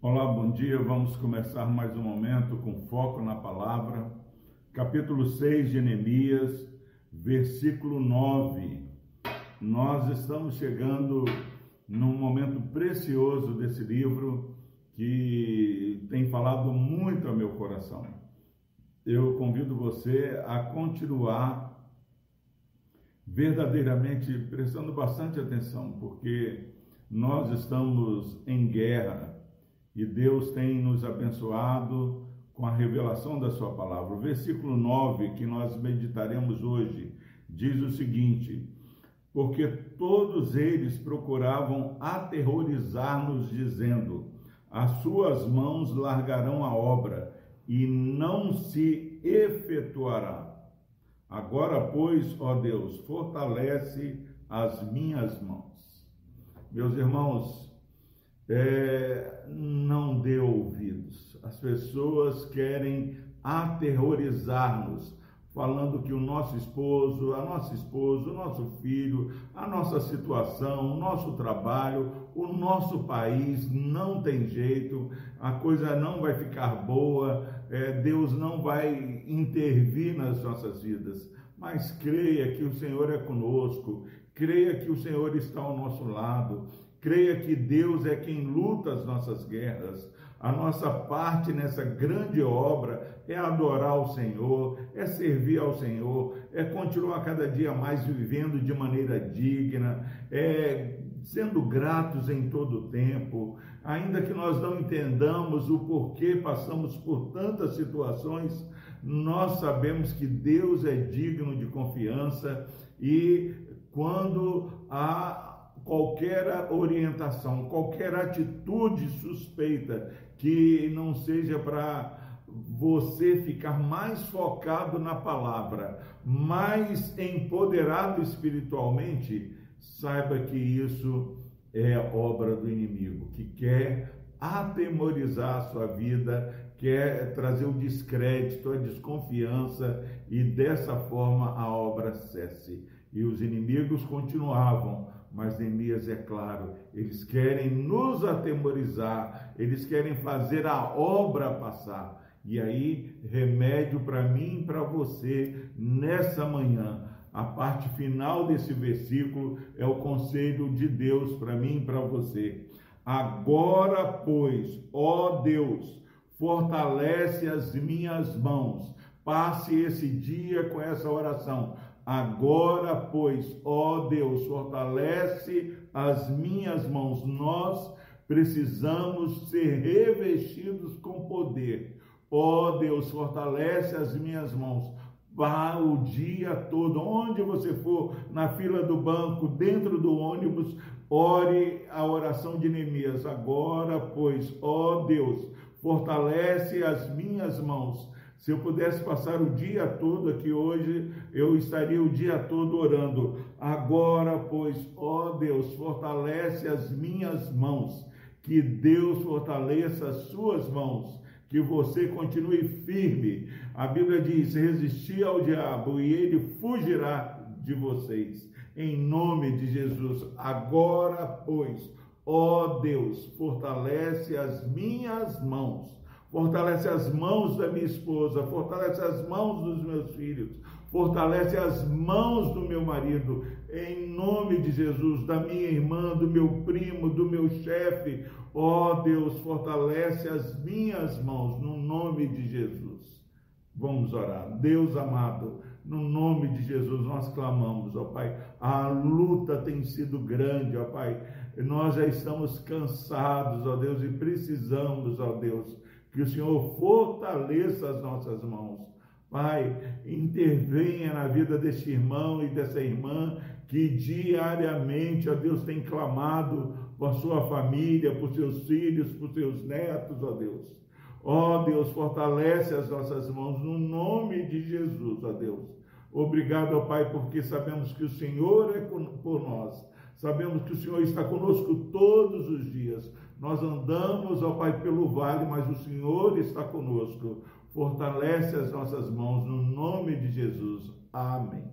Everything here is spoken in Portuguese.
Olá, bom dia. Vamos começar mais um momento com foco na palavra. Capítulo 6 de Neemias, versículo 9. Nós estamos chegando num momento precioso desse livro que tem falado muito ao meu coração. Eu convido você a continuar verdadeiramente prestando bastante atenção, porque nós estamos em guerra e Deus tem nos abençoado com a revelação da Sua palavra. O versículo 9 que nós meditaremos hoje diz o seguinte: Porque todos eles procuravam aterrorizar-nos, dizendo: As suas mãos largarão a obra e não se efetuará. Agora, pois, ó Deus, fortalece as minhas mãos. Meus irmãos, é, não dê ouvidos. As pessoas querem aterrorizar-nos, falando que o nosso esposo, a nossa esposa, o nosso filho, a nossa situação, o nosso trabalho, o nosso país não tem jeito, a coisa não vai ficar boa, é, Deus não vai intervir nas nossas vidas. Mas creia que o Senhor é conosco, creia que o Senhor está ao nosso lado, creia que Deus é quem luta as nossas guerras. A nossa parte nessa grande obra é adorar o Senhor, é servir ao Senhor, é continuar cada dia mais vivendo de maneira digna, é sendo gratos em todo o tempo, ainda que nós não entendamos o porquê passamos por tantas situações, nós sabemos que Deus é digno de confiança e quando há qualquer orientação, qualquer atitude suspeita que não seja para você ficar mais focado na palavra, mais empoderado espiritualmente, saiba que isso é obra do inimigo, que quer atemorizar a sua vida, quer trazer o descrédito, a desconfiança e dessa forma a obra cesse. E os inimigos continuavam, mas Neemias, é claro, eles querem nos atemorizar, eles querem fazer a obra passar. E aí, remédio para mim e para você nessa manhã a parte final desse versículo é o conselho de Deus para mim e para você. Agora, pois, ó Deus, fortalece as minhas mãos. Passe esse dia com essa oração. Agora, pois, ó Deus, fortalece as minhas mãos. Nós precisamos ser revestidos com poder. Ó Deus, fortalece as minhas mãos Vá o dia todo, onde você for, na fila do banco, dentro do ônibus, ore a oração de Neemias. Agora, pois, ó Deus, fortalece as minhas mãos. Se eu pudesse passar o dia todo aqui hoje, eu estaria o dia todo orando. Agora, pois, ó Deus, fortalece as minhas mãos. Que Deus fortaleça as suas mãos que você continue firme. A Bíblia diz: resistir ao diabo e ele fugirá de vocês. Em nome de Jesus, agora, pois, ó Deus, fortalece as minhas mãos, fortalece as mãos da minha esposa, fortalece as mãos dos meus filhos, fortalece as mãos do meu marido, em nome de Jesus, da minha irmã, do meu primo, do meu chefe. Ó oh, Deus, fortalece as minhas mãos, no nome de Jesus. Vamos orar. Deus amado, no nome de Jesus nós clamamos, ó Pai. A luta tem sido grande, ó Pai. Nós já estamos cansados, ó Deus, e precisamos, ó Deus, que o Senhor fortaleça as nossas mãos Pai, intervenha na vida deste irmão e dessa irmã que diariamente, ó Deus, tem clamado por sua família, por seus filhos, por seus netos, ó Deus. Ó Deus, fortalece as nossas mãos no nome de Jesus, ó Deus. Obrigado, ó Pai, porque sabemos que o Senhor é por nós. Sabemos que o Senhor está conosco todos os dias. Nós andamos, ó Pai, pelo vale, mas o Senhor está conosco. Fortalece as nossas mãos no nome de Jesus. Amém.